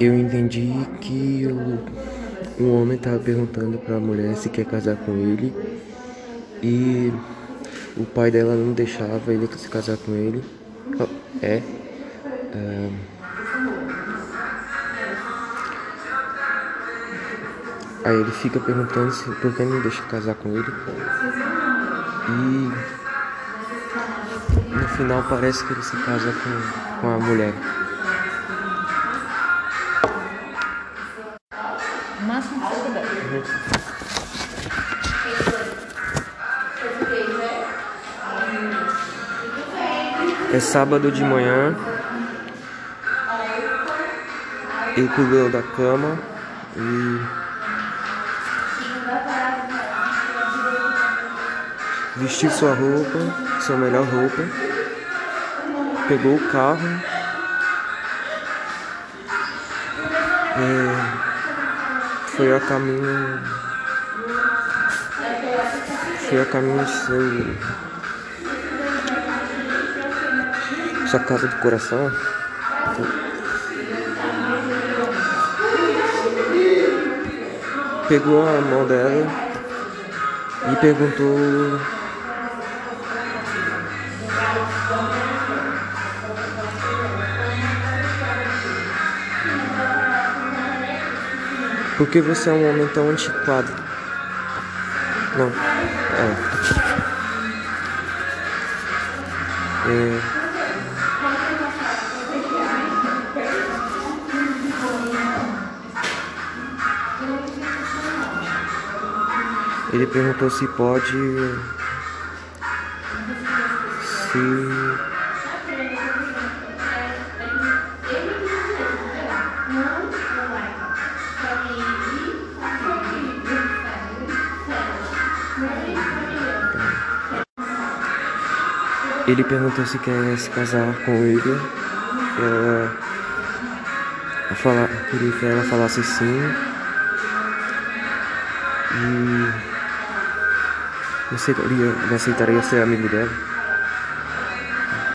Eu entendi que o, o homem estava perguntando para a mulher se quer casar com ele e o pai dela não deixava ele se casar com ele. Oh, é. é Aí ele fica perguntando se por que não deixa casar com ele. E final parece que ele se casa com, com a mulher. máximo. É sábado de manhã. Ele pulou da cama e vestiu sua roupa, sua melhor roupa, pegou o carro. É, foi a caminho. Foi a caminho de seu. Sua casa do coração. Pegou a mão dela e perguntou Por que você é um homem tão antiquado? Não. É. é. Ele perguntou se pode. Se Ele perguntou se quer se casar com ele. Ela, falar, queria que ela falasse sim. E não aceitaria, não aceitaria ser amigo dela.